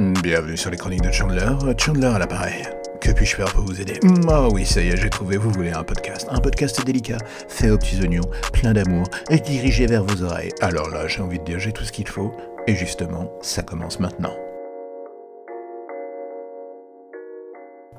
Bienvenue sur les chroniques de Chandler, Chandler à l'appareil. Que puis-je faire pour vous aider Ah oui, ça y est, j'ai trouvé, vous voulez un podcast. Un podcast délicat, fait aux petits oignons, plein d'amour, et dirigé vers vos oreilles. Alors là, j'ai envie de dire, j'ai tout ce qu'il faut, et justement, ça commence maintenant.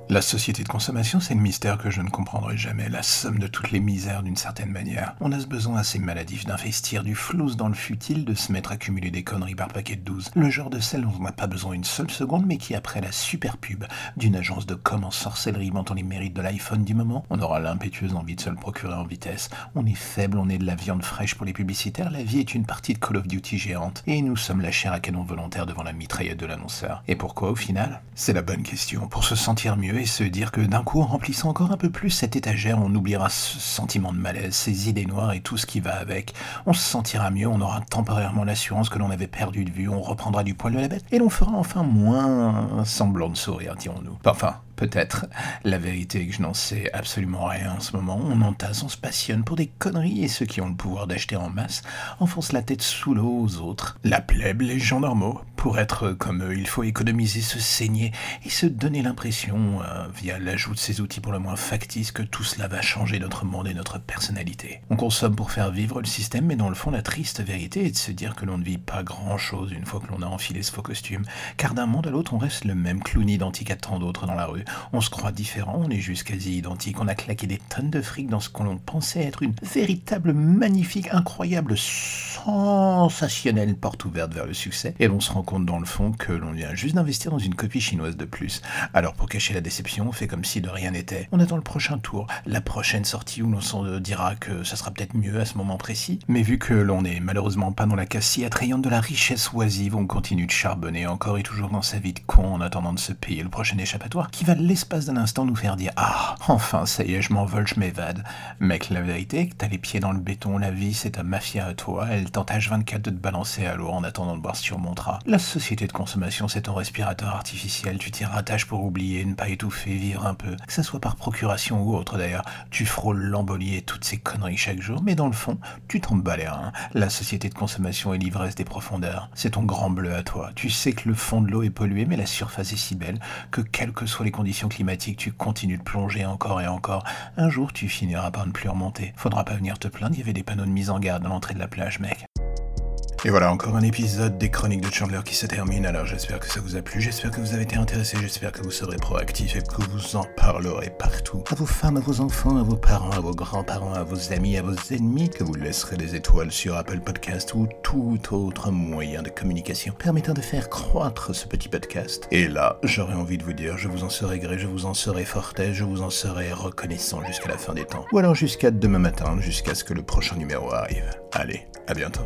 La société de consommation, c'est le mystère que je ne comprendrai jamais, la somme de toutes les misères d'une certaine manière. On a ce besoin assez maladif d'investir du flouze dans le futile, de se mettre à cumuler des conneries par paquet de 12. Le genre de celle dont on n'a pas besoin une seule seconde, mais qui après la super pub d'une agence de com en sorcellerie vantant les mérites de l'iPhone du moment, on aura l'impétueuse envie de se le procurer en vitesse. On est faible, on est de la viande fraîche pour les publicitaires, la vie est une partie de Call of Duty géante, et nous sommes la chair à canon volontaire devant la mitraillette de l'annonceur. Et pourquoi au final? C'est la bonne question. Pour se sentir mieux et se dire que d'un coup, en remplissant encore un peu plus cette étagère, on oubliera ce sentiment de malaise, ces idées noires et tout ce qui va avec. On se sentira mieux, on aura temporairement l'assurance que l'on avait perdu de vue, on reprendra du poil de la bête, et l'on fera enfin moins semblant de sourire, dirons-nous. Enfin, Peut-être. La vérité est que je n'en sais absolument rien en ce moment. On entasse, on se passionne pour des conneries et ceux qui ont le pouvoir d'acheter en masse enfoncent la tête sous l'eau aux autres. La plèbe, les gens normaux. Pour être comme eux, il faut économiser, se saigner et se donner l'impression, euh, via l'ajout de ces outils pour le moins factices, que tout cela va changer notre monde et notre personnalité. On consomme pour faire vivre le système, mais dans le fond, la triste vérité est de se dire que l'on ne vit pas grand-chose une fois que l'on a enfilé ce faux costume, car d'un monde à l'autre, on reste le même clown identique à tant d'autres dans la rue. On se croit différent, on est juste quasi identique, on a claqué des tonnes de fric dans ce qu'on pensait être une véritable, magnifique, incroyable, sensationnelle porte ouverte vers le succès, et l'on se rend dans le fond que l'on vient juste d'investir dans une copie chinoise de plus. Alors pour cacher la déception, on fait comme si de rien n'était. On attend le prochain tour, la prochaine sortie où l'on s'en dira que ça sera peut-être mieux à ce moment précis, mais vu que l'on n'est malheureusement pas dans la casse si attrayante de la richesse oisive, on continue de charbonner encore et toujours dans sa vie de con en attendant de se payer le prochain échappatoire qui va l'espace d'un instant nous faire dire Ah, enfin, ça y est, je m'envole, je m'évade. Mec, la vérité t'as les pieds dans le béton, la vie c'est ta mafia à toi, elle tente H24 de te balancer à l'eau en attendant de voir si tu remonteras. La société de consommation c'est ton respirateur artificiel, tu t'y rattaches pour oublier, ne pas étouffer, vivre un peu, que ça soit par procuration ou autre d'ailleurs. Tu frôles l'embolie et toutes ces conneries chaque jour, mais dans le fond, tu t'en bats les. La société de consommation est l'ivresse des profondeurs. C'est ton grand bleu à toi. Tu sais que le fond de l'eau est pollué, mais la surface est si belle que quelles que soient les conditions climatique, tu continues de plonger encore et encore. Un jour, tu finiras par ne plus remonter. Faudra pas venir te plaindre, il y avait des panneaux de mise en garde à l'entrée de la plage, mec. Et voilà, encore un épisode des Chroniques de Chandler qui se termine. Alors j'espère que ça vous a plu, j'espère que vous avez été intéressé, j'espère que vous serez proactif et que vous en parlerez partout. À vos femmes, à vos enfants, à vos parents, à vos grands-parents, à vos amis, à vos ennemis, que vous laisserez des étoiles sur Apple Podcast ou tout autre moyen de communication permettant de faire croître ce petit podcast. Et là, j'aurais envie de vous dire, je vous en serai gré, je vous en serai forté, je vous en serai reconnaissant jusqu'à la fin des temps. Ou alors jusqu'à demain matin, jusqu'à ce que le prochain numéro arrive. Allez, à bientôt.